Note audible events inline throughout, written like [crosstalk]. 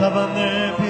다만 내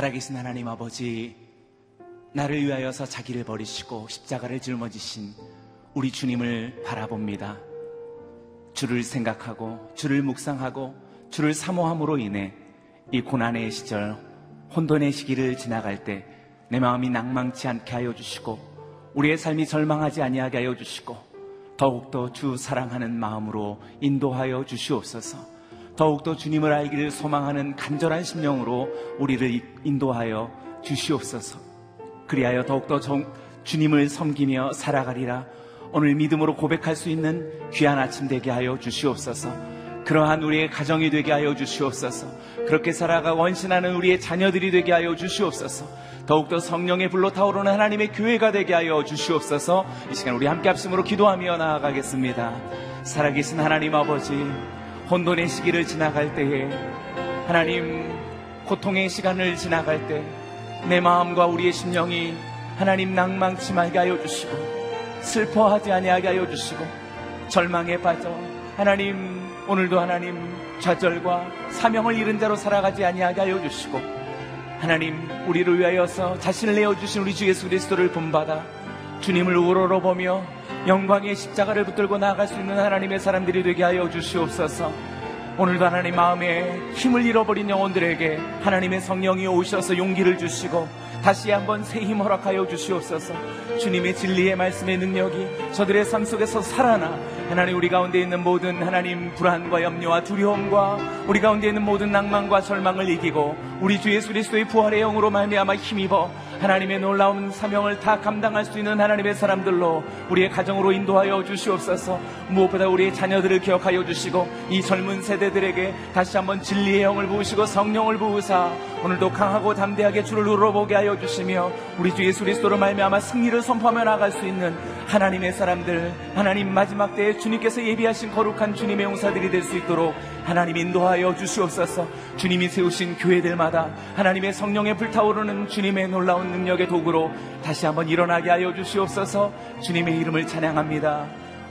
살아계신 하나님 아버지, 나를 위하여서 자기를 버리시고 십자가를 짊어지신 우리 주님을 바라봅니다. 주를 생각하고 주를 묵상하고 주를 사모함으로 인해 이 고난의 시절 혼돈의 시기를 지나갈 때 내 마음이 낭망치 않게 하여 주시고 우리의 삶이 절망하지 아니하게 하여 주시고 더욱더 주 사랑하는 마음으로 인도하여 주시옵소서. 더욱더 주님을 알기를 소망하는 간절한 심령으로 우리를 인도하여 주시옵소서. 그리하여 더욱더 정- 주님을 섬기며 살아가리라. 오늘 믿음으로 고백할 수 있는 귀한 아침 되게 하여 주시옵소서. 그러한 우리의 가정이 되게 하여 주시옵소서. 그렇게 살아가 원신하는 우리의 자녀들이 되게 하여 주시옵소서. 더욱더 성령의 불로 타오르는 하나님의 교회가 되게 하여 주시옵소서. 이 시간 우리 함께 합심으로 기도하며 나아가겠습니다. 살아계신 하나님 아버지, 혼돈의 시기를 지나갈 때에 하나님 고통의 시간을 지나갈 때 내 마음과 우리의 심령이 하나님 낭망치 말게 하여 주시고 슬퍼하지 아니하게 하여 주시고 절망에 빠져 하나님 오늘도 하나님 좌절과 사명을 잃은 자로 살아가지 아니하게 하여 주시고 하나님 우리를 위하여서 자신을 내어 주신 우리 주 예수 그리스도를 본받아 주님을 우러러 보며 영광의 십자가를 붙들고 나아갈 수 있는 하나님의 사람들이 되게 하여 주시옵소서. 오늘도 하나님 마음에 힘을 잃어버린 영혼들에게 하나님의 성령이 오셔서 용기를 주시고 다시 한번 새 힘 허락하여 주시옵소서. 주님의 진리의 말씀의 능력이 저들의 삶 속에서 살아나 하나님 우리 가운데 있는 모든 하나님 불안과 염려와 두려움과 우리 가운데 있는 모든 낭만과 절망을 이기고 우리 주 예수 그리스도의 부활의 영으로 말미암아 힘입어 하나님의 놀라운 사명을 다 감당할 수 있는 하나님의 사람들로 우리의 가정으로 인도하여 주시옵소서. 무엇보다 우리의 자녀들을 기억하여 주시고 이 젊은 세대들에게 다시 한번 진리의 영을 부으시고 성령을 부으사 오늘도 강하고 담대하게 주를 울어보게 하여 주시며 우리 주 예수 그리스도로 말미암아 승리를 선포하며 나갈 수 있는 하나님의 사람들 하나님 마지막 때에 주님께서 예비하신 거룩한 주님의 용사들이 될 수 있도록 하나님 인도하여 주시옵소서. 주님이 세우신 교회들마다 하나님의 성령에 불타오르는 주님의 놀라운 능력의 도구로 다시 한번 일어나게 하여 주시옵소서. 주님의 이름을 찬양합니다.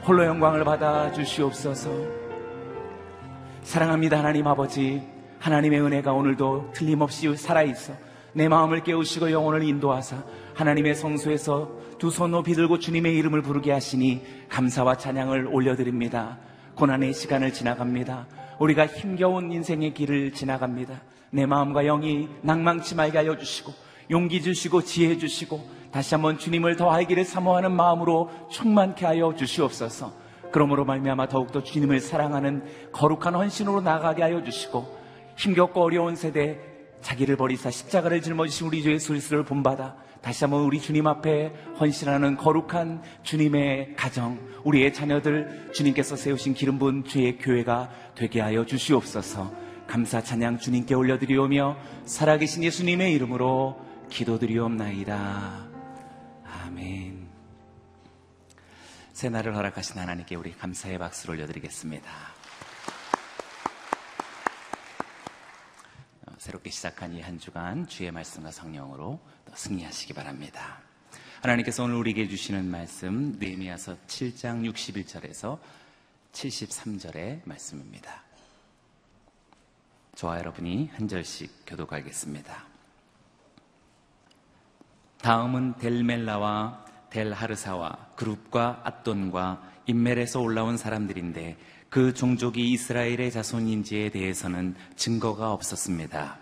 홀로 영광을 받아 주시옵소서. 사랑합니다 하나님 아버지 하나님의 은혜가 오늘도 틀림없이 살아있어 내 마음을 깨우시고 영혼을 인도하사 하나님의 성소에서 두 손 높이 들고 주님의 이름을 부르게 하시니 감사와 찬양을 올려드립니다. 고난의 시간을 지나갑니다. 우리가 힘겨운 인생의 길을 지나갑니다. 내 마음과 영이 낭망치 말게 하여 주시고 용기 주시고 지혜 주시고 다시 한번 주님을 더 알기를 사모하는 마음으로 충만케 하여 주시옵소서. 그러므로 말미암아 더욱더 주님을 사랑하는 거룩한 헌신으로 나아가게 하여 주시고 힘겹고 어려운 세대 자기를 버리사 십자가를 짊어지신 우리 주 예수 그리스도를 본받아 다시 한번 우리 주님 앞에 헌신하는 거룩한 주님의 가정, 우리의 자녀들 주님께서 세우신 기름 부은 주의 교회가 되게 하여 주시옵소서. 감사 찬양 주님께 올려드리오며 살아계신 예수님의 이름으로 기도드리옵나이다. 아멘. 새날을 허락하신 하나님께 우리 감사의 박수를 올려드리겠습니다. 어, 새롭게 시작한 이 한 주간 주의 말씀과 성령으로 또 승리하시기 바랍니다. 하나님께서 오늘 우리에게 주시는 말씀 느헤미야서 7장 61절에서 73절의 말씀입니다. 저와 여러분이 한 절씩 교독하겠습니다. 다음은 델멜라와 델하르사와 그룹과 앗돈과 인멜에서 올라온 사람들인데 그 종족이 이스라엘의 자손인지에 대해서는 증거가 없었습니다.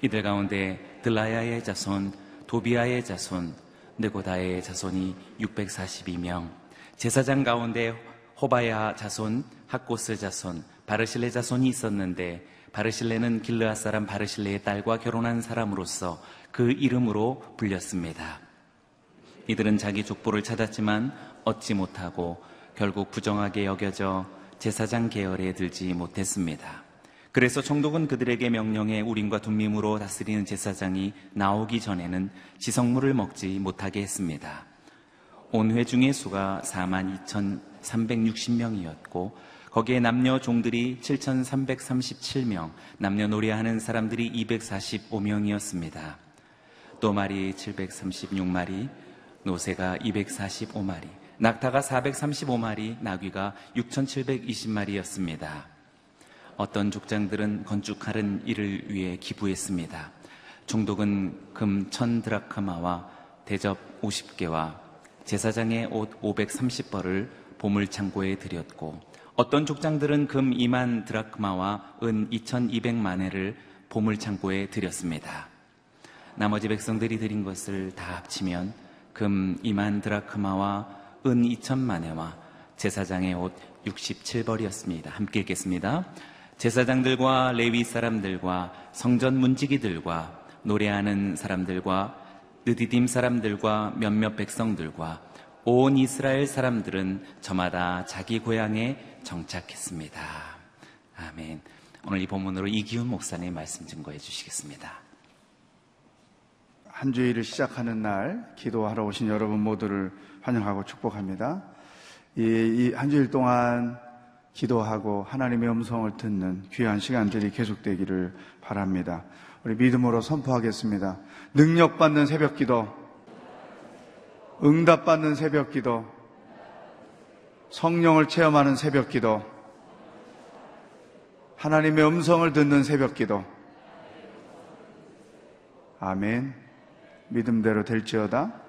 이들 가운데 들라야의 자손, 도비아의 자손, 느고다의 자손이 642명, 제사장 가운데 호바야 자손, 학고스 자손, 바르실레 자손이 있었는데 바르실레는 길르앗 사람 바르실레의 딸과 결혼한 사람으로서 그 이름으로 불렸습니다. 이들은 자기 족보를 찾았지만 얻지 못하고 결국 부정하게 여겨져 제사장 계열에 들지 못했습니다. 그래서 총독은 그들에게 명령해 우림과 둠밈으로 다스리는 제사장이 나오기 전에는 지성물을 먹지 못하게 했습니다. 온 회 중의 수가 42,360명이었고 거기에 남녀 종들이 7,337명, 남녀노래하는 사람들이 245명이었습니다. 또말이 736마리, 노새가 245마리, 낙타가 435마리, 나귀가 6,720마리였습니다. 어떤 족장들은 건축하는 일을 위해 기부했습니다. 종독은 금 천드라크마와 대접 50개와 제사장의 옷 530벌을 보물 창고에 드렸고 어떤 족장들은 금 2만 드라크마와 은 2200만회를 보물 창고에 드렸습니다. 나머지 백성들이 드린 것을 다 합치면 금 2만 드라크마와 은 2천만회와 제사장의 옷 67벌이었습니다. 함께 읽겠습니다. 제사장들과 레위 사람들과 성전 문지기들과 노래하는 사람들과 느디딤 사람들과 몇몇 백성들과 온 이스라엘 사람들은 저마다 자기 고향에 정착했습니다. 아멘. 오늘 이 본문으로 이기훈 목사님 말씀 증거해 주시겠습니다. 한 주일을 시작하는 날 기도하러 오신 여러분 모두를 환영하고 축복합니다. 이한 주일 동안 기도하고 하나님의 음성을 듣는 귀한 시간들이 계속되기를 바랍니다. 우리 믿음으로 선포하겠습니다. 능력받는 새벽 기도, 응답받는 새벽 기도, 성령을 체험하는 새벽 기도, 하나님의 음성을 듣는 새벽 기도. 아멘. 믿음대로 될지어다.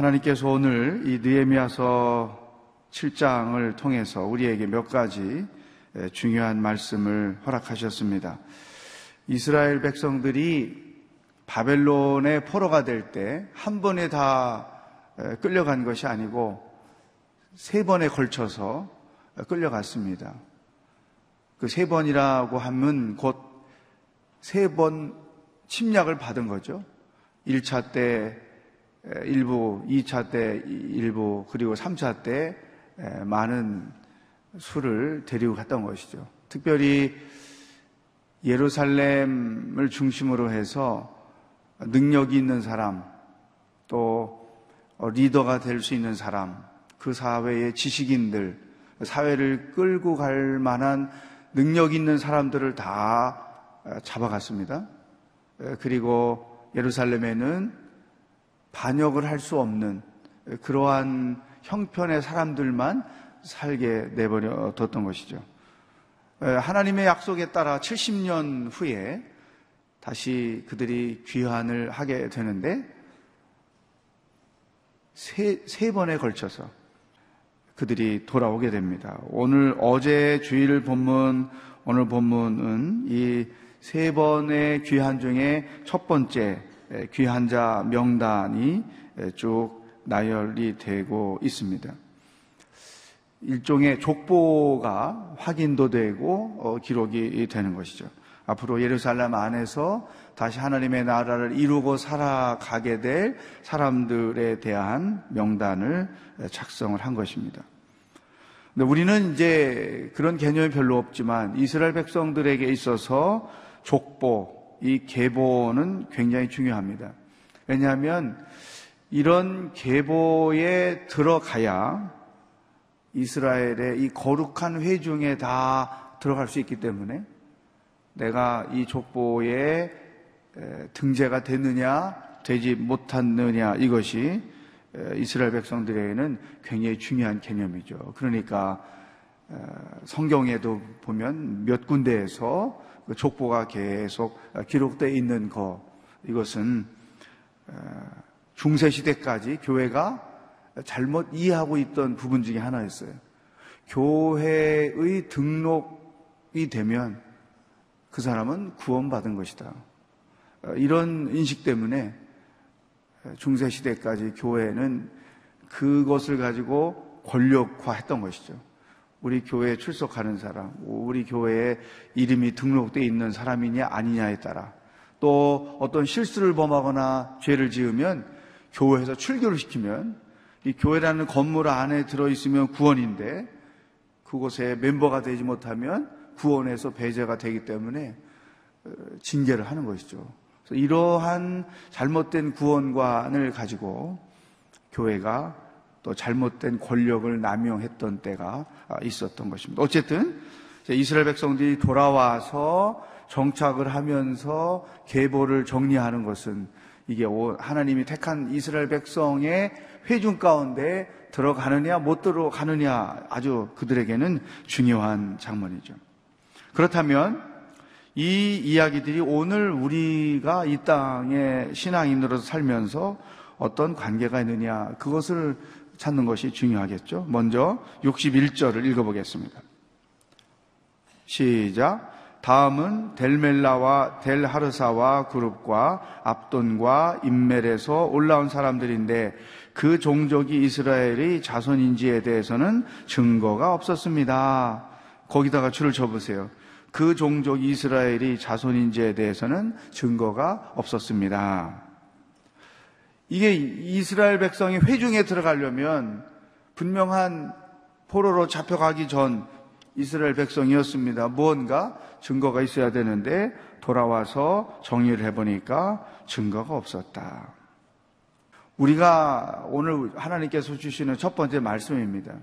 예. 하나님께서 오늘 이 느헤미야서 7장을 통해서 우리에게 몇 가지 예, 중요한 말씀을 허락하셨습니다. 이스라엘 백성들이 바벨론의 포로가 될 때 한 번에 다 예, 끌려간 것이 아니고 세 번에 걸쳐서 끌려갔습니다. 그 세 번이라고 하면 곧 세 번 침략을 받은 거죠. 1차 때 일부, 2차 때 일부, 그리고 3차 때 많은 수를 데리고 갔던 것이죠. 특별히 예루살렘을 중심으로 해서 능력이 있는 사람, 또 리더가 될 수 있는 사람, 그 사회의 지식인들, 사회를 끌고 갈 만한 능력 있는 사람들을 다 잡아갔습니다. 그리고 예루살렘에는 반역을 할 수 없는 그러한 형편의 사람들만 살게 내버려 뒀던 것이죠. 하나님의 약속에 따라 70년 후에 다시 그들이 귀환을 하게 되는데 세, 세 번에 걸쳐서 그들이 돌아오게 됩니다. 오늘 어제 주일 본문, 오늘 본문은 이 세 번의 귀한 중에 첫 번째 귀한 자 명단이 쭉 나열이 되고 있습니다. 일종의 족보가 확인도 되고 어, 기록이 되는 것이죠. 앞으로 예루살렘 안에서 다시 하나님의 나라를 이루고 살아가게 될 사람들에 대한 명단을 작성을 한 것입니다. 근데 우리는 이제 그런 개념이 별로 없지만 이스라엘 백성들에게 있어서 족보, 이 계보는 굉장히 중요합니다. 왜냐하면 이런 계보에 들어가야 이스라엘의 이 거룩한 회중에 다 들어갈 수 있기 때문에 내가 이 족보에 등재가 됐느냐 되지 못했느냐 이것이 이스라엘 백성들에게는 굉장히 중요한 개념이죠. 그러니까 성경에도 보면 몇 군데에서 그 족보가 계속 기록되어 있는 것 이것은 중세 시대까지 교회가 잘못 이해하고 있던 부분 중에 하나였어요. 교회의 등록이 되면 그 사람은 구원받은 것이다. 이런 인식 때문에 중세 시대까지 교회는 그것을 가지고 권력화했던 것이죠. 우리 교회에 출석하는 사람, 우리 교회에 이름이 등록되어 있는 사람이냐 아니냐에 따라 또 어떤 실수를 범하거나 죄를 지으면 교회에서 출교를 시키면 이 교회라는 건물 안에 들어있으면 구원인데 그곳에 멤버가 되지 못하면 구원에서 배제가 되기 때문에 어, 징계를 하는 것이죠. 이러한 잘못된 구원관을 가지고 교회가 또 잘못된 권력을 남용했던 때가 있었던 것입니다. 어쨌든 이스라엘 백성들이 돌아와서 정착을 하면서 계보를 정리하는 것은 이게 하나님이 택한 이스라엘 백성의 회중 가운데 들어가느냐 못 들어가느냐 아주 그들에게는 중요한 장면이죠. 그렇다면 이 이야기들이 오늘 우리가 이 땅에 신앙인으로서 살면서 어떤 관계가 있느냐 그것을 찾는 것이 중요하겠죠. 먼저 61절을 읽어보겠습니다. 시작. 다음은 델멜라와 델하르사와 그룹과 압돈과 인멜에서 올라온 사람들인데 그 종족이 이스라엘의 자손인지에 대해서는 증거가 없었습니다. 거기다가 줄을 쳐보세요. 그 종족 이스라엘이 자손인지에 대해서는 증거가 없었습니다. 이게 이스라엘 백성이 회중에 들어가려면 분명한 포로로 잡혀가기 전 이스라엘 백성이었습니다. 무언가 증거가 있어야 되는데 돌아와서 정리를 해보니까 증거가 없었다. 우리가 오늘 하나님께서 주시는 첫 번째 말씀입니다.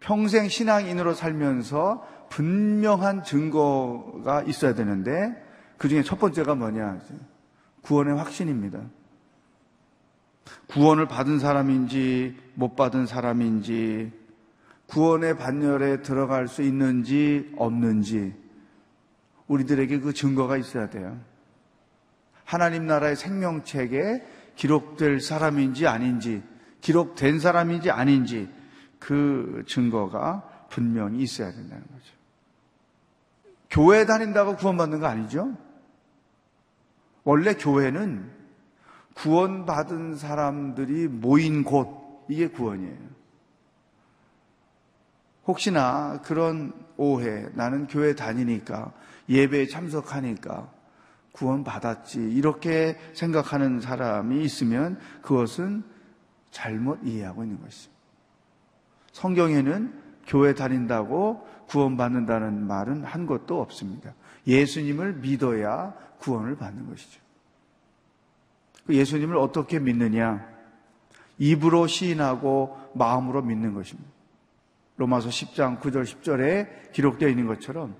평생 신앙인으로 살면서 분명한 증거가 있어야 되는데 그 중에 첫 번째가 뭐냐? 구원의 확신입니다. 구원을 받은 사람인지 못 받은 사람인지 구원의 반열에 들어갈 수 있는지 없는지 우리들에게 그 증거가 있어야 돼요. 하나님 나라의 생명책에 기록될 사람인지 아닌지 기록된 사람인지 아닌지 그 증거가 분명히 있어야 된다는 거죠. 교회 다닌다고 구원받는 거 아니죠? 원래 교회는 구원받은 사람들이 모인 곳, 이게 구원이에요. 혹시나 그런 오해, 나는 교회 다니니까, 예배에 참석하니까 구원 받았지, 이렇게 생각하는 사람이 있으면 그것은 잘못 이해하고 있는 것이죠. 성경에는 교회 다닌다고 구원받는다는 말은 한 것도 없습니다. 예수님을 믿어야 구원을 받는 것이죠. 그 예수님을 어떻게 믿느냐? 입으로 시인하고 마음으로 믿는 것입니다. 로마서 10장 9절 10절에 기록되어 있는 것처럼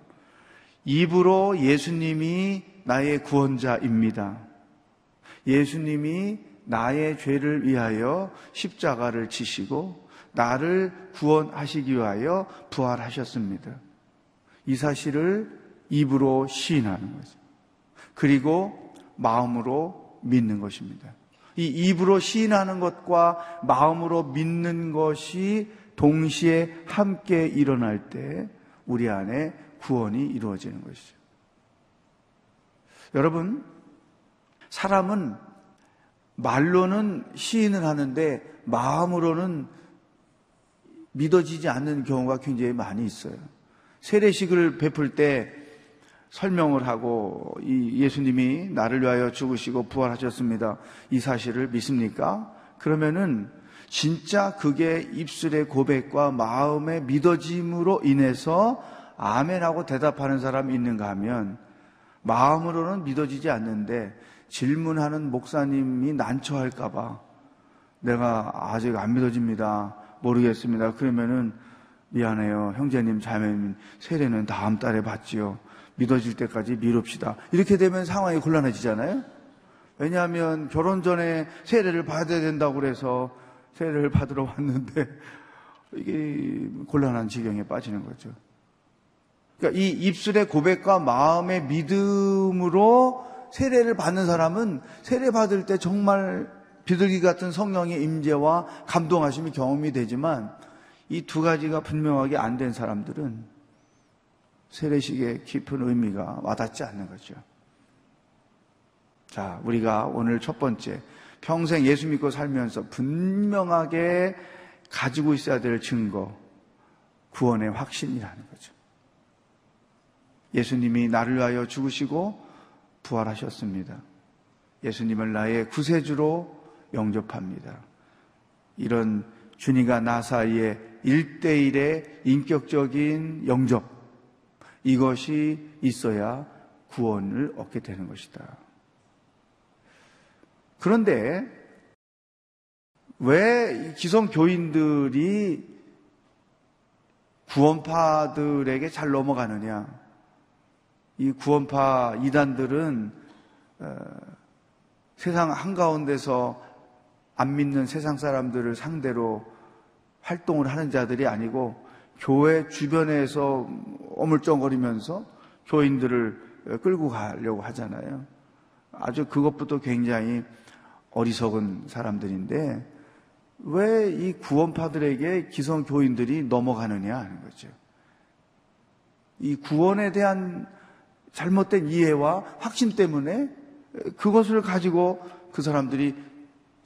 입으로 예수님이 나의 구원자입니다. 예수님이 나의 죄를 위하여 십자가를 지시고 나를 구원하시기 위하여 부활하셨습니다. 이 사실을 입으로 시인하는 거죠. 그리고 마음으로 믿는 것입니다. 이 입으로 시인하는 것과 마음으로 믿는 것이 동시에 함께 일어날 때 우리 안에 구원이 이루어지는 것이죠. 여러분, 사람은 말로는 시인을 하는데 마음으로는 믿어지지 않는 경우가 굉장히 많이 있어요. 세례식을 베풀 때 설명을 하고 이 예수님이 나를 위하여 죽으시고 부활하셨습니다. 이 사실을 믿습니까? 그러면은 진짜 그게 입술의 고백과 마음의 믿어짐으로 인해서 아멘하고 대답하는 사람이 있는가 하면 마음으로는 믿어지지 않는데 질문하는 목사님이 난처할까봐 내가 아직 안 믿어집니다. 모르겠습니다. 그러면은 미안해요. 형제님, 자매님, 세례는 다음 달에 받지요. 믿어질 때까지 미룹시다. 이렇게 되면 상황이 곤란해지잖아요? 왜냐하면 결혼 전에 세례를 받아야 된다고 그래서 세례를 받으러 왔는데 [laughs] 이게 곤란한 지경에 빠지는 거죠. 그러니까 이 입술의 고백과 마음의 믿음으로 세례를 받는 사람은 세례 받을 때 정말 비둘기 같은 성령의 임재와 감동하심이 경험이 되지만 이 두 가지가 분명하게 안 된 사람들은 세례식의 깊은 의미가 와닿지 않는 거죠. 자, 우리가 오늘 첫 번째 평생 예수 믿고 살면서 분명하게 가지고 있어야 될 증거, 구원의 확신이라는 거죠. 예수님이 나를 위하여 죽으시고 부활하셨습니다. 예수님을 나의 구세주로 영접합니다. 이런 주님과 나 사이의 일대일의 인격적인 영접, 이것이 있어야 구원을 얻게 되는 것이다. 그런데 왜 기성 교인들이 구원파들에게 잘 넘어가느냐? 이 구원파 이단들은 어, 세상 한가운데서 안 믿는 세상 사람들을 상대로 활동을 하는 자들이 아니고 교회 주변에서 어물쩡거리면서 교인들을 끌고 가려고 하잖아요. 아주 그것부터 굉장히 어리석은 사람들인데 왜 이 구원파들에게 기성 교인들이 넘어가느냐 하는 거죠. 이 구원에 대한 잘못된 이해와 확신 때문에 그것을 가지고 그 사람들이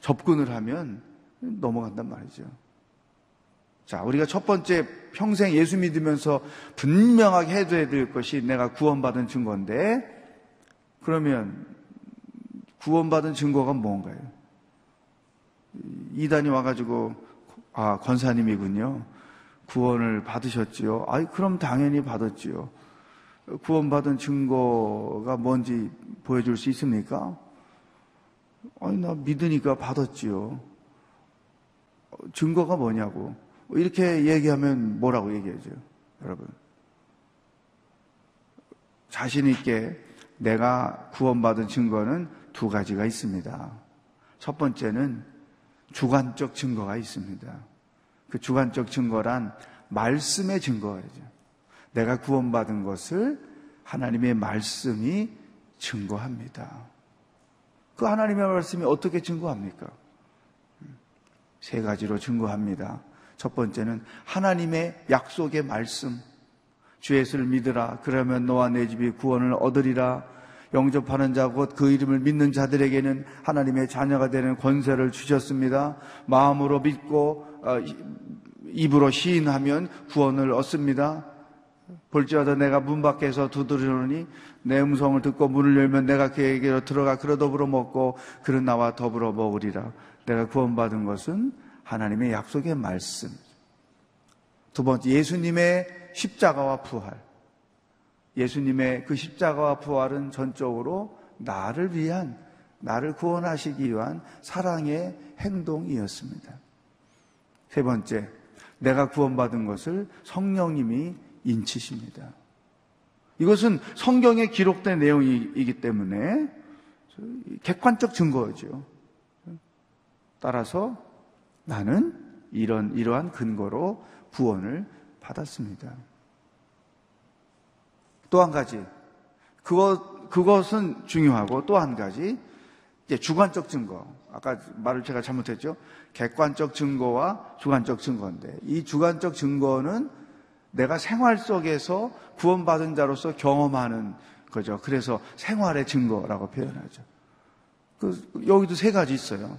접근을 하면 넘어간단 말이죠. 자, 우리가 첫 번째 평생 예수 믿으면서 분명하게 해줘야 될 것이 내가 구원받은 증거인데, 그러면 구원받은 증거가 뭔가요? 이단이 와가지고, 아, 권사님이군요. 구원을 받으셨지요. 아이, 그럼 당연히 받았지요. 구원받은 증거가 뭔지 보여줄 수 있습니까? 아니, 나 믿으니까 받았지요. 증거가 뭐냐고. 이렇게 얘기하면 뭐라고 얘기하죠, 여러분? 자신 있게 내가 구원받은 증거는 두 가지가 있습니다. 첫 번째는 주관적 증거가 있습니다. 그 주관적 증거란 말씀의 증거죠. 내가 구원받은 것을 하나님의 말씀이 증거합니다. 그 하나님의 말씀이 어떻게 증거합니까? 세 가지로 증거합니다. 첫 번째는 하나님의 약속의 말씀. 주 예수를 믿으라. 그러면 너와 내 집이 구원을 얻으리라. 영접하는 자 곧 그 이름을 믿는 자들에게는 하나님의 자녀가 되는 권세를 주셨습니다. 마음으로 믿고 어, 입으로 시인하면 구원을 얻습니다. 볼지어다 내가 문 밖에서 두드리노니 내 음성을 듣고 문을 열면 내가 그에게로 들어가 그러 더불어 먹고 그는 나와 더불어 먹으리라. 내가 구원받은 것은 하나님의 약속의 말씀. 두 번째, 예수님의 십자가와 부활. 예수님의 그 십자가와 부활은 전적으로 나를 위한, 나를 구원하시기 위한 사랑의 행동이었습니다. 세 번째, 내가 구원받은 것을 성령님이 인치십니다. 이것은 성경에 기록된 내용이기 때문에 객관적 증거죠. 따라서 나는 이런 이러한 근거로 구원을 받았습니다. 또 한 가지 그것 그것은 중요하고 또 한 가지 이제 주관적 증거. 아까 말을 제가 잘못했죠. 객관적 증거와 주관적 증거인데 이 주관적 증거는 내가 생활 속에서 구원받은 자로서 경험하는 거죠. 그래서 생활의 증거라고 표현하죠. 그 여기도 세 가지 있어요.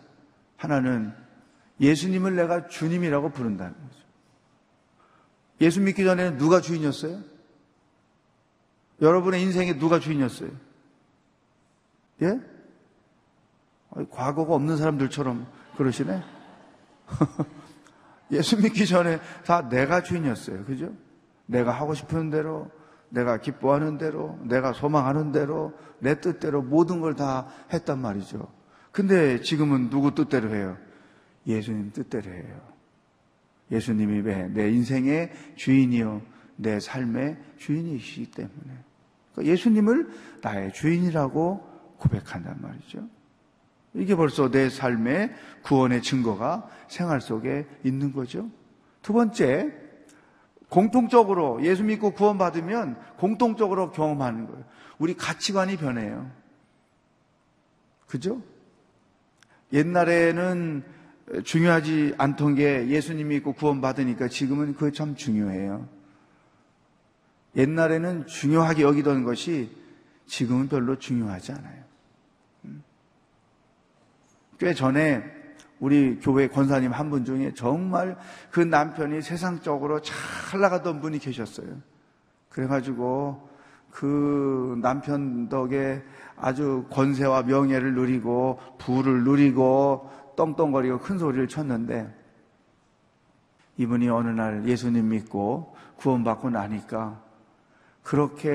하나는 예수님을 내가 주님이라고 부른다는 거죠. 예수 믿기 전에는 누가 주인이었어요? 여러분의 인생에 누가 주인이었어요? 예? 과거가 없는 사람들처럼 그러시네? [laughs] 예수 믿기 전에 다 내가 주인이었어요. 그죠? 내가 하고 싶은 대로, 내가 기뻐하는 대로, 내가 소망하는 대로, 내 뜻대로 모든 걸 다 했단 말이죠. 근데 지금은 누구 뜻대로 해요? 예수님 뜻대로 해요. 예수님이 왜? 내 인생의 주인이요. 내 삶의 주인이시기 때문에. 그러니까 예수님을 나의 주인이라고 고백한단 말이죠. 이게 벌써 내 삶의 구원의 증거가 생활 속에 있는 거죠. 두 번째, 공통적으로 예수 믿고 구원받으면 공통적으로 경험하는 거예요. 우리 가치관이 변해요. 그죠? 옛날에는 중요하지 않던 게 예수님 믿고 구원받으니까 지금은 그게 참 중요해요. 옛날에는 중요하게 여기던 것이 지금은 별로 중요하지 않아요. 음. 꽤 전에 우리 교회 권사님 한 분 중에 정말 그 남편이 세상적으로 잘 나가던 분이 계셨어요. 그래가지고 그 남편 덕에 아주 권세와 명예를 누리고 부를 누리고 떵떵거리고 큰 소리를 쳤는데 이분이 어느 날 예수님 믿고 구원받고 나니까 그렇게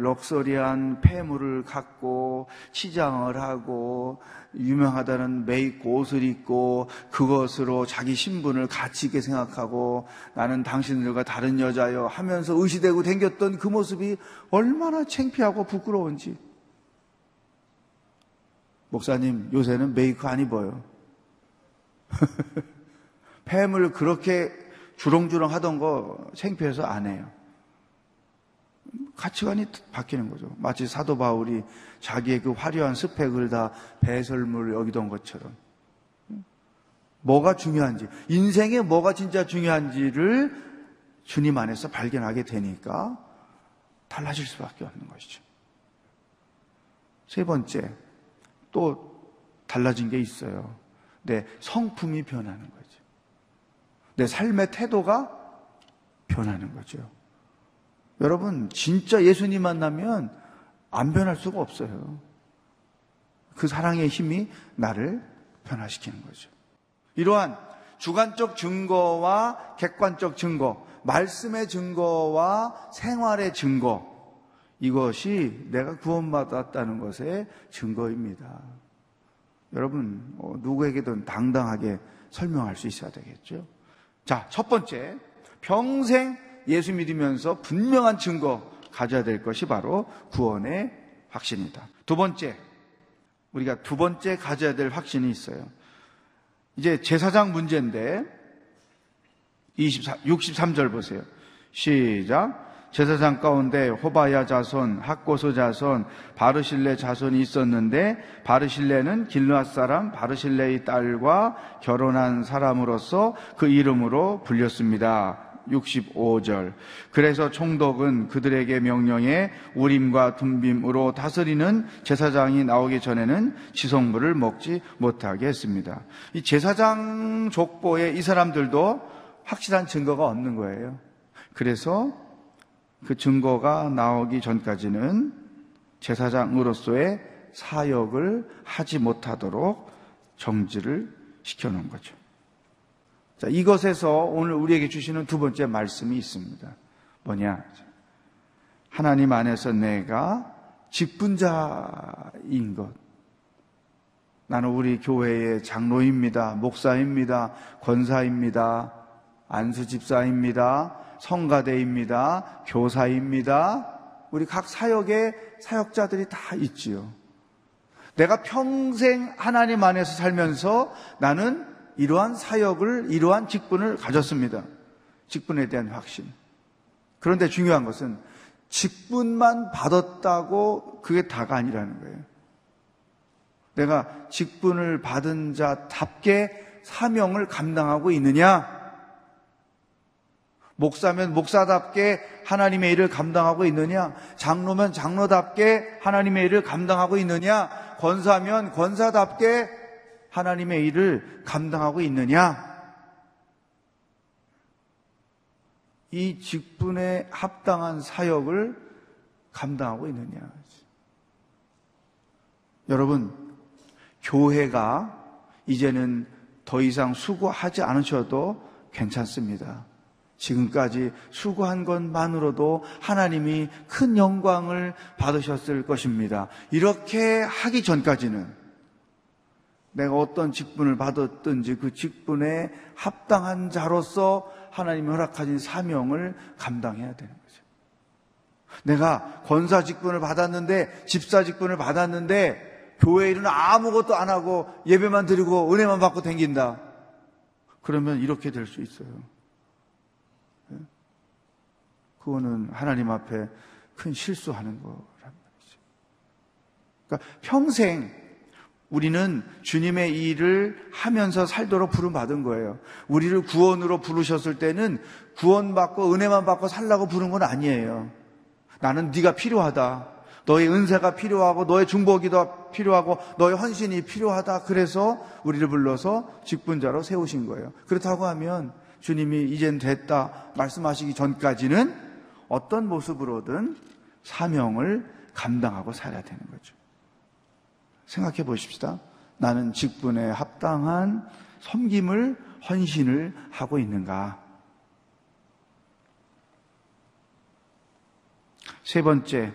럭셔리한 폐물을 갖고 치장을 하고 유명하다는 메이크 옷을 입고 그것으로 자기 신분을 가치 있게 생각하고 나는 당신들과 다른 여자요 하면서 의시되고 댕겼던 그 모습이 얼마나 창피하고 부끄러운지. 목사님 요새는 메이크 안 입어요 [laughs] 폐물 그렇게 주렁주렁 하던 거 창피해서 안 해요 가치관이 바뀌는 거죠. 마치 사도 바울이 자기의 그 화려한 스펙을 다 배설물 여기던 것처럼. 뭐가 중요한지, 인생에 뭐가 진짜 중요한지를 주님 안에서 발견하게 되니까 달라질 수밖에 없는 것이죠. 세 번째, 또 달라진 게 있어요. 내 성품이 변하는 거죠. 내 삶의 태도가 변하는 거죠. 여러분, 진짜 예수님 만나면 안 변할 수가 없어요. 그 사랑의 힘이 나를 변화시키는 거죠. 이러한 주관적 증거와 객관적 증거, 말씀의 증거와 생활의 증거, 이것이 내가 구원받았다는 것의 증거입니다. 여러분, 어, 누구에게든 당당하게 설명할 수 있어야 되겠죠. 자, 첫 번째, 평생 예수 믿으면서 분명한 증거 가져야 될 것이 바로 구원의 확신이다. 두 번째, 우리가 두 번째 가져야 될 확신이 있어요. 이제 제사장 문제인데 24, 63절 보세요. 시작. 제사장 가운데 호바야 자손, 학고소 자손, 바르실레 자손이 있었는데 바르실레는 길르앗 사람 바르실레의 딸과 결혼한 사람으로서 그 이름으로 불렸습니다. 65절. 그래서 총독은 그들에게 명령해 우림과 둠빔으로 다스리는 제사장이 나오기 전에는 지성물을 먹지 못하게 했습니다. 이 제사장 족보에 이 사람들도 확실한 증거가 없는 거예요. 그래서 그 증거가 나오기 전까지는 제사장으로서의 사역을 하지 못하도록 정지를 시켜놓은 거죠. 자, 이것에서 오늘 우리에게 주시는 두 번째 말씀이 있습니다. 뭐냐? 하나님 안에서 내가 직분자인 것. 나는 우리 교회의 장로입니다. 목사입니다. 권사입니다. 안수 집사입니다. 성가대입니다. 교사입니다. 우리 각 사역의 사역자들이 다 있지요. 내가 평생 하나님 안에서 살면서 나는 이러한 사역을, 이러한 직분을 가졌습니다. 직분에 대한 확신. 그런데 중요한 것은 직분만 받았다고 그게 다가 아니라는 거예요. 내가 직분을 받은 자답게 사명을 감당하고 있느냐? 목사면 목사답게 하나님의 일을 감당하고 있느냐? 장로면 장로답게 하나님의 일을 감당하고 있느냐? 권사면 권사답게 하나님의 일을 감당하고 있느냐? 이 직분에 합당한 사역을 감당하고 있느냐? 여러분, 교회가 이제는 더 이상 수고하지 않으셔도 괜찮습니다. 지금까지 수고한 것만으로도 하나님이 큰 영광을 받으셨을 것입니다. 이렇게 하기 전까지는 내가 어떤 직분을 받았든지 그 직분에 합당한 자로서 하나님이 허락하신 사명을 감당해야 되는 거죠. 내가 권사 직분을 받았는데, 집사 직분을 받았는데, 교회 일은 아무것도 안 하고 예배만 드리고 은혜만 받고 댕긴다. 그러면 이렇게 될 수 있어요. 그거는 하나님 앞에 큰 실수하는 거란 말이죠. 그러니까 평생 우리는 주님의 일을 하면서 살도록 부름받은 거예요. 우리를 구원으로 부르셨을 때는 구원받고 은혜만 받고 살라고 부른 건 아니에요. 나는 네가 필요하다. 너의 은사가 필요하고 너의 중보기도 필요하고 너의 헌신이 필요하다. 그래서 우리를 불러서 직분자로 세우신 거예요. 그렇다고 하면 주님이 이젠 됐다 말씀하시기 전까지는 어떤 모습으로든 사명을 감당하고 살아야 되는 거죠. 생각해 보십시다. 나는 직분에 합당한 섬김을 헌신을 하고 있는가? 세 번째,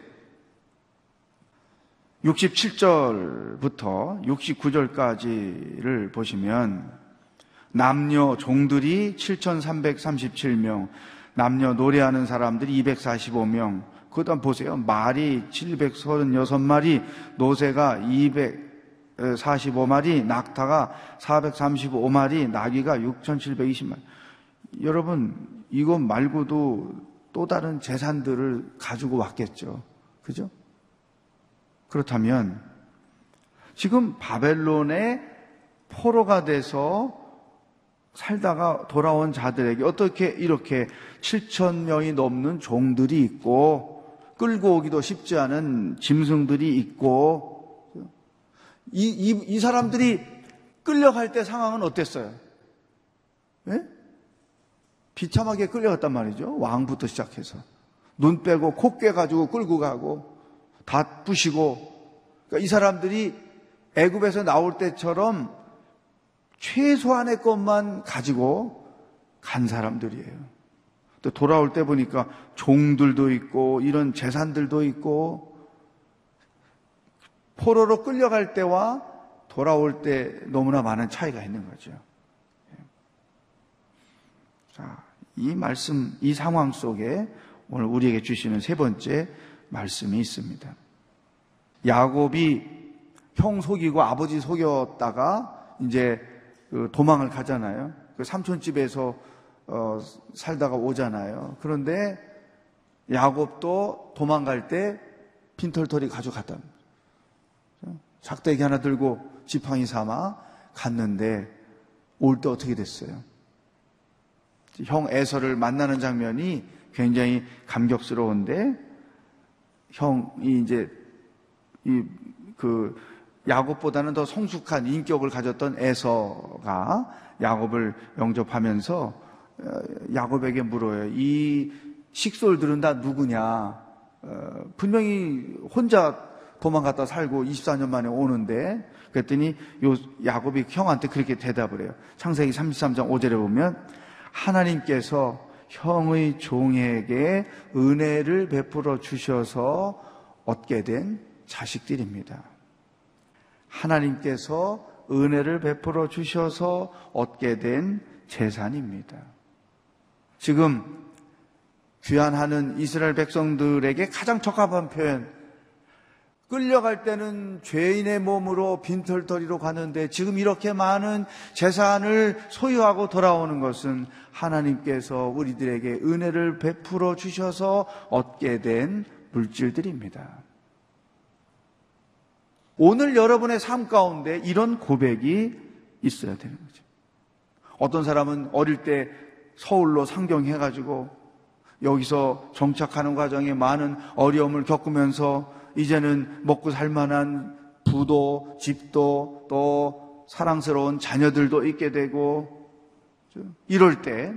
67절부터 69절까지를 보시면 남녀 종들이 7,337명, 남녀 노래하는 사람들이 245명. 그다음 보세요. 말이 736마리, 노새가 245마리, 낙타가 435마리, 나귀가 6720마리. 여러분, 이거 말고도 또 다른 재산들을 가지고 왔겠죠. 그죠? 그렇다면 지금 바벨론의 포로가 돼서 살다가 돌아온 자들에게 어떻게 이렇게 7천 명이 넘는 종들이 있고 끌고 오기도 쉽지 않은 짐승들이 있고 이, 이, 이 사람들이 끌려갈 때 상황은 어땠어요? 예? 비참하게 끌려갔단 말이죠. 왕부터 시작해서. 눈 빼고 코 깨가지고 끌고 가고 다 부시고 그러니까 이 사람들이 애굽에서 나올 때처럼 최소한의 것만 가지고 간 사람들이에요. 또 돌아올 때 보니까 종들도 있고 이런 재산들도 있고 포로로 끌려갈 때와 돌아올 때 너무나 많은 차이가 있는 거죠. 자, 이 말씀, 이 상황 속에 오늘 우리에게 주시는 세 번째 말씀이 있습니다. 야곱이 형 속이고 아버지 속였다가 이제 그 도망을 가잖아요. 그 삼촌집에서 어, 살다가 오잖아요. 그런데 야곱도 도망갈 때 빈털털이 가져갔다. 작대기 하나 들고 지팡이 삼아 갔는데 올 때 어떻게 됐어요? 형 에서를 만나는 장면이 굉장히 감격스러운데 형이 이제 이그 야곱보다는 더 성숙한 인격을 가졌던 에서가 야곱을 영접하면서 어, 야곱에게 물어요. 이 식솔들은 다 누구냐? 어, 분명히 혼자 도망갔다 살고 24년 만에 오는데 그랬더니 요 야곱이 형한테 그렇게 대답을 해요. 창세기 33장 5절에 보면 하나님께서 형의 종에게 은혜를 베풀어 주셔서 얻게 된 자식들입니다. 하나님께서 은혜를 베풀어 주셔서 얻게 된 재산입니다. 지금 귀환하는 이스라엘 백성들에게 가장 적합한 표현. 끌려갈 때는 죄인의 몸으로 빈털터리로 가는데 지금 이렇게 많은 재산을 소유하고 돌아오는 것은 하나님께서 우리들에게 은혜를 베풀어 주셔서 얻게 된 물질들입니다. 오늘 여러분의 삶 가운데 이런 고백이 있어야 되는 거죠. 어떤 사람은 어릴 때 서울로 상경해가지고 여기서 정착하는 과정에 많은 어려움을 겪으면서 이제는 먹고 살 만한 부도, 집도, 또 사랑스러운 자녀들도 있게 되고, 이럴 때,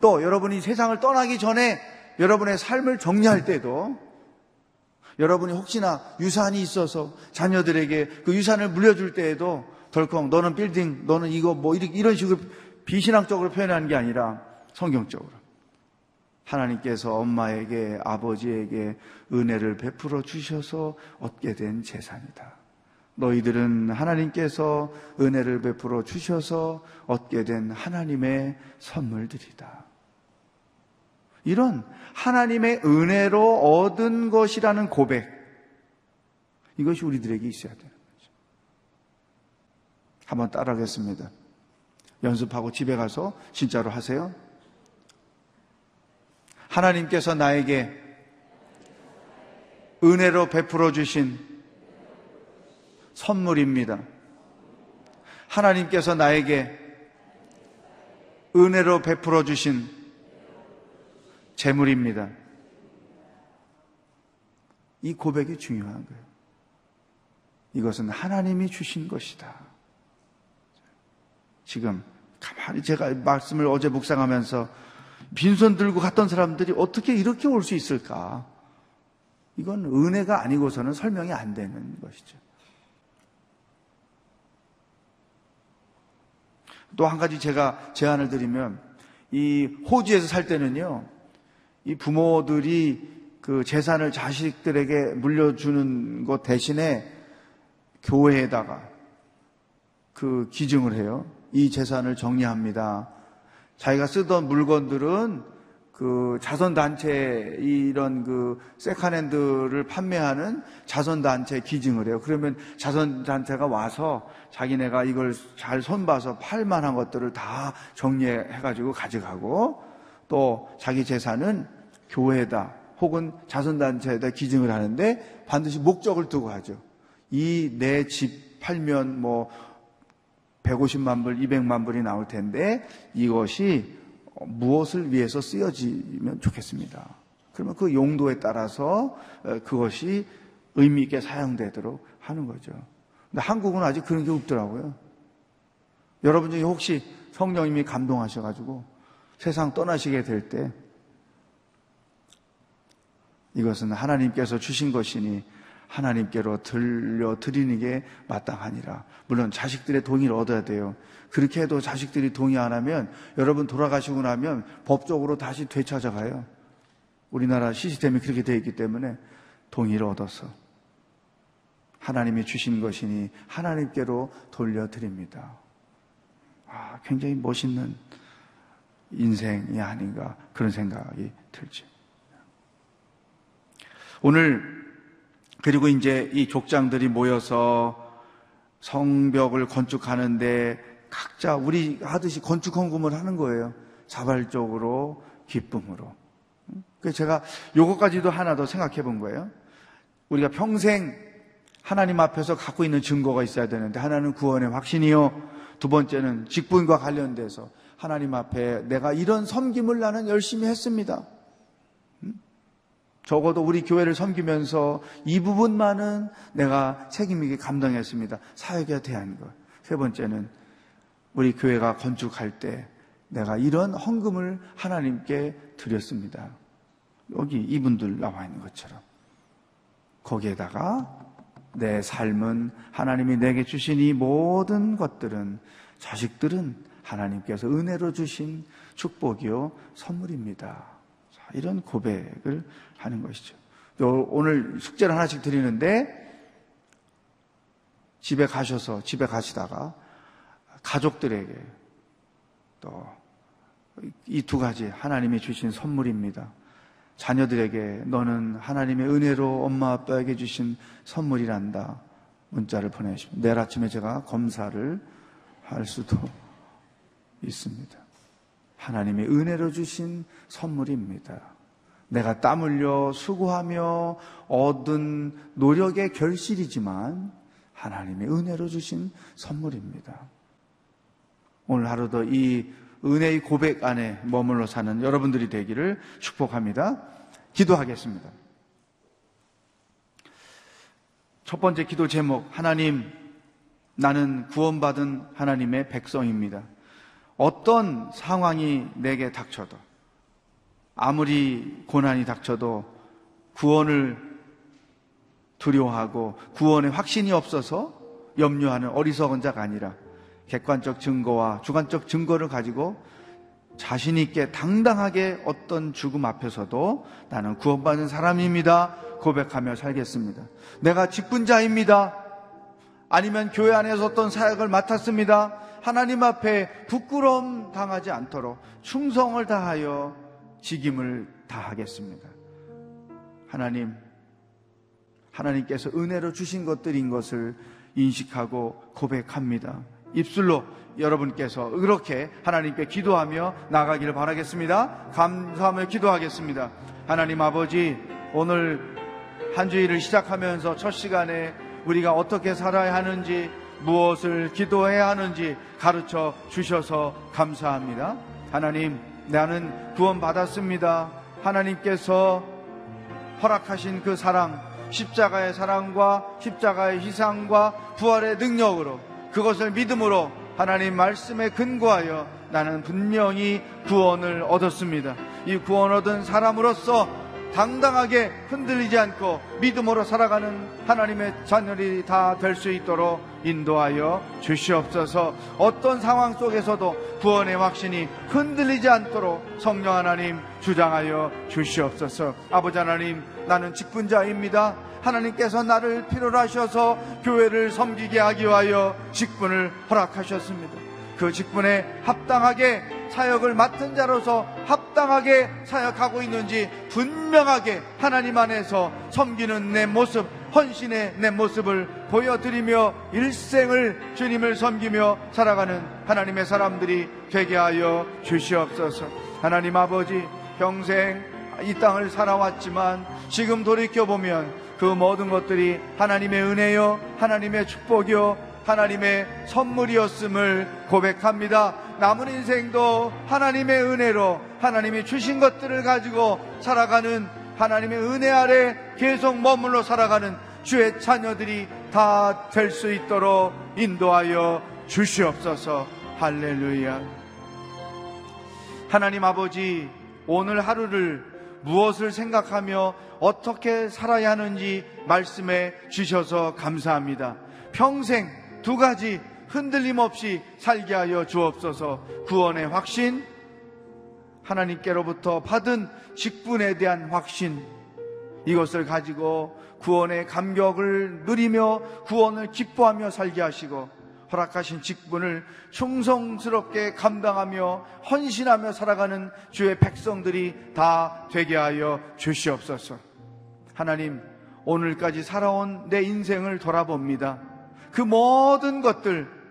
또 여러분이 세상을 떠나기 전에 여러분의 삶을 정리할 때도 여러분이 혹시나 유산이 있어서 자녀들에게 그 유산을 물려줄 때에도 덜컹 너는 빌딩, 너는 이거 뭐 이런 식으로 비신앙적으로 표현하는 게 아니라 성경적으로. 하나님께서 엄마에게 아버지에게 은혜를 베풀어 주셔서 얻게 된 재산이다. 너희들은 하나님께서 은혜를 베풀어 주셔서 얻게 된 하나님의 선물들이다. 이런 하나님의 은혜로 얻은 것이라는 고백. 이것이 우리들에게 있어야 되는 거죠. 한번 따라하겠습니다. 연습하고 집에 가서 진짜로 하세요. 하나님께서 나에게 은혜로 베풀어 주신 선물입니다. 하나님께서 나에게 은혜로 베풀어 주신 재물입니다. 이 고백이 중요한 거예요. 이것은 하나님이 주신 것이다. 지금 가만히 제가 말씀을 어제 묵상하면서 빈손 들고 갔던 사람들이 어떻게 이렇게 올 수 있을까? 이건 은혜가 아니고서는 설명이 안 되는 것이죠. 또 한 가지 제가 제안을 드리면 이 호주에서 살 때는요. 이 부모들이 그 재산을 자식들에게 물려주는 것 대신에 교회에다가 그 기증을 해요. 이 재산을 정리합니다. 자기가 쓰던 물건들은 그 자선단체 이런 그 세컨핸드를 판매하는 자선단체 기증을 해요. 그러면 자선단체가 와서 자기네가 이걸 잘 손봐서 팔만한 것들을 다 정리해가지고 가져가고 또 자기 재산은 교회다 혹은 자선단체에다 기증을 하는데 반드시 목적을 두고 하죠. 이 내 집 팔면 뭐 150만 불, 200만 불이 나올 텐데 이것이 무엇을 위해서 쓰여지면 좋겠습니다. 그러면 그 용도에 따라서 어, 그것이 의미 있게 사용되도록 하는 거죠. 근데 한국은 아직 그런 게 없더라고요. 여러분 중에 혹시 성령님이 감동하셔가지고 세상 떠나시게 될 때 이것은 하나님께서 주신 것이니 하나님께로 들려 드리는 게 마땅하니라. 물론 자식들의 동의를 얻어야 돼요. 그렇게 해도 자식들이 동의 안 하면 여러분 돌아가시고 나면 법적으로 다시 되찾아가요. 우리나라 시스템이 그렇게 되어 있기 때문에 동의를 얻어서 하나님이 주신 것이니 하나님께로 돌려드립니다. 아, 굉장히 멋있는 인생이 아닌가 그런 생각이 들죠. 오늘 그리고 이제 이 족장들이 모여서 성벽을 건축하는데 각자 우리 하듯이 건축 헌금을 하는 거예요. 자발적으로 기쁨으로. 그래서 제가 요것까지도 하나 더 생각해 본 거예요. 우리가 평생 하나님 앞에서 갖고 있는 증거가 있어야 되는데 하나는 구원의 확신이요. 두 번째는 직분과 관련돼서 하나님 앞에 내가 이런 섬김을 나는 열심히 했습니다. 적어도 우리 교회를 섬기면서 이 부분만은 내가 책임있게 감당했습니다. 사역에 대한 것. 세 번째는 우리 교회가 건축할 때 내가 이런 헌금을 하나님께 드렸습니다. 여기 이분들 나와 있는 것처럼. 거기에다가 내 삶은 하나님이 내게 주신 이 모든 것들은 자식들은 하나님께서 은혜로 주신 축복이요 선물입니다. 이런 고백을 하는 것이죠. 오늘 숙제를 하나씩 드리는데 집에 가셔서 집에 가시다가 가족들에게 또 이 두 가지 하나님이 주신 선물입니다. 자녀들에게 너는 하나님의 은혜로 엄마 아빠에게 주신 선물이란다. 문자를 보내주시면 내일 아침에 제가 검사를 할 수도 있습니다. 하나님의 은혜로 주신 선물입니다. 내가 땀 흘려 수고하며 얻은 노력의 결실이지만 하나님의 은혜로 주신 선물입니다. 오늘 하루도 이 은혜의 고백 안에 머물러 사는 여러분들이 되기를 축복합니다. 기도하겠습니다. 첫 번째 기도 제목, 하나님, 나는 구원받은 하나님의 백성입니다. 어떤 상황이 내게 닥쳐도, 아무리 고난이 닥쳐도 구원을 두려워하고 구원의 확신이 없어서 염려하는 어리석은 자가 아니라 객관적 증거와 주관적 증거를 가지고 자신 있게 당당하게 어떤 죽음 앞에서도 나는 구원받은 사람입니다. 고백하며 살겠습니다. 내가 직분자입니다. 아니면 교회 안에서 어떤 사역을 맡았습니다. 하나님 앞에 부끄러움 당하지 않도록 충성을 다하여 직임을 다하겠습니다. 하나님, 하나님께서 은혜로 주신 것들인 것을 인식하고 고백합니다. 입술로 여러분께서 그렇게 하나님께 기도하며 나가기를 바라겠습니다. 감사하며 기도하겠습니다. 하나님 아버지, 오늘 한 주일을 시작하면서 첫 시간에 우리가 어떻게 살아야 하는지, 무엇을 기도해야 하는지 가르쳐 주셔서 감사합니다. 하나님, 나는 구원받았습니다. 하나님께서 허락하신 그 사랑, 십자가의 사랑과 십자가의 희생과 부활의 능력으로 그것을 믿음으로 하나님 말씀에 근거하여 나는 분명히 구원을 얻었습니다. 이 구원 얻은 사람으로서 당당하게 흔들리지 않고 믿음으로 살아가는 하나님의 자녀들이 다 될 수 있도록 인도하여 주시옵소서 어떤 상황 속에서도 구원의 확신이 흔들리지 않도록 성령 하나님 주장하여 주시옵소서 아버지 하나님 나는 직분자입니다. 하나님께서 나를 필요로 하셔서 교회를 섬기게 하기 위하여 직분을 허락하셨습니다. 그 직분에 합당하게 사역을 맡은 자로서 합당하게 사역하고 있는지 분명하게 하나님 안에서 섬기는 내 모습, 헌신의 내 모습을 보여드리며 일생을 주님을 섬기며 살아가는 하나님의 사람들이 되게 하여 주시옵소서. 하나님 아버지, 평생 이 땅을 살아왔지만 지금 돌이켜보면 그 모든 것들이 하나님의 은혜요, 하나님의 축복이요, 하나님의 선물이었음을 고백합니다. 남은 인생도 하나님의 은혜로 하나님이 주신 것들을 가지고 살아가는 하나님의 은혜 아래 계속 머물러 살아가는 주의 자녀들이 다 될 수 있도록 인도하여 주시옵소서. 할렐루야. 하나님 아버지, 오늘 하루를 무엇을 생각하며 어떻게 살아야 하는지 말씀해 주셔서 감사합니다. 평생 두 가지 흔들림 없이 살게 하여 주옵소서 구원의 확신, 하나님께로부터 받은 직분에 대한 확신, 이것을 가지고 구원의 감격을 누리며 구원을 기뻐하며 살게 하시고 허락하신 직분을 충성스럽게 감당하며 헌신하며 살아가는 주의 백성들이 다 되게 하여 주시옵소서. 하나님, 오늘까지 살아온 내 인생을 돌아봅니다. 그 모든 것들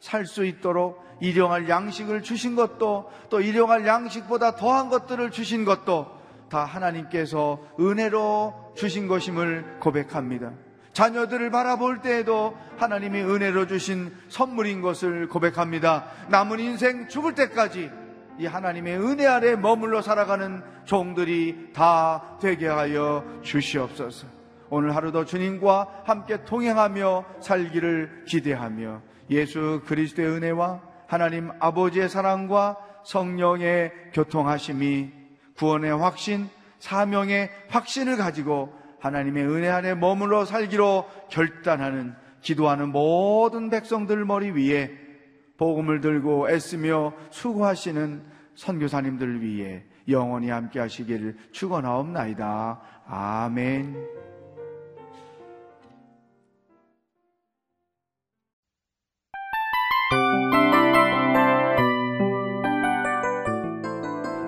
살 수 있도록 일용할 양식을 주신 것도 또 일용할 양식보다 더한 것들을 주신 것도 다 하나님께서 은혜로 주신 것임을 고백합니다. 자녀들을 바라볼 때에도 하나님이 은혜로 주신 선물인 것을 고백합니다. 남은 인생 죽을 때까지 이 하나님의 은혜 아래 머물러 살아가는 종들이 다 되게 하여 주시옵소서. 오늘 하루도 주님과 함께 동행하며 살기를 기대하며 예수 그리스도의 은혜와 하나님 아버지의 사랑과 성령의 교통하심이 구원의 확신, 사명의 확신을 가지고 하나님의 은혜 안에 머물러 살기로 결단하는 기도하는 모든 백성들 머리 위에 복음을 들고 애쓰며 수고하시는 선교사님들 위해 영원히 함께 하시기를 축원하옵나이다. 아멘.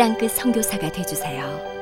땅끝 선교사가 되주세요.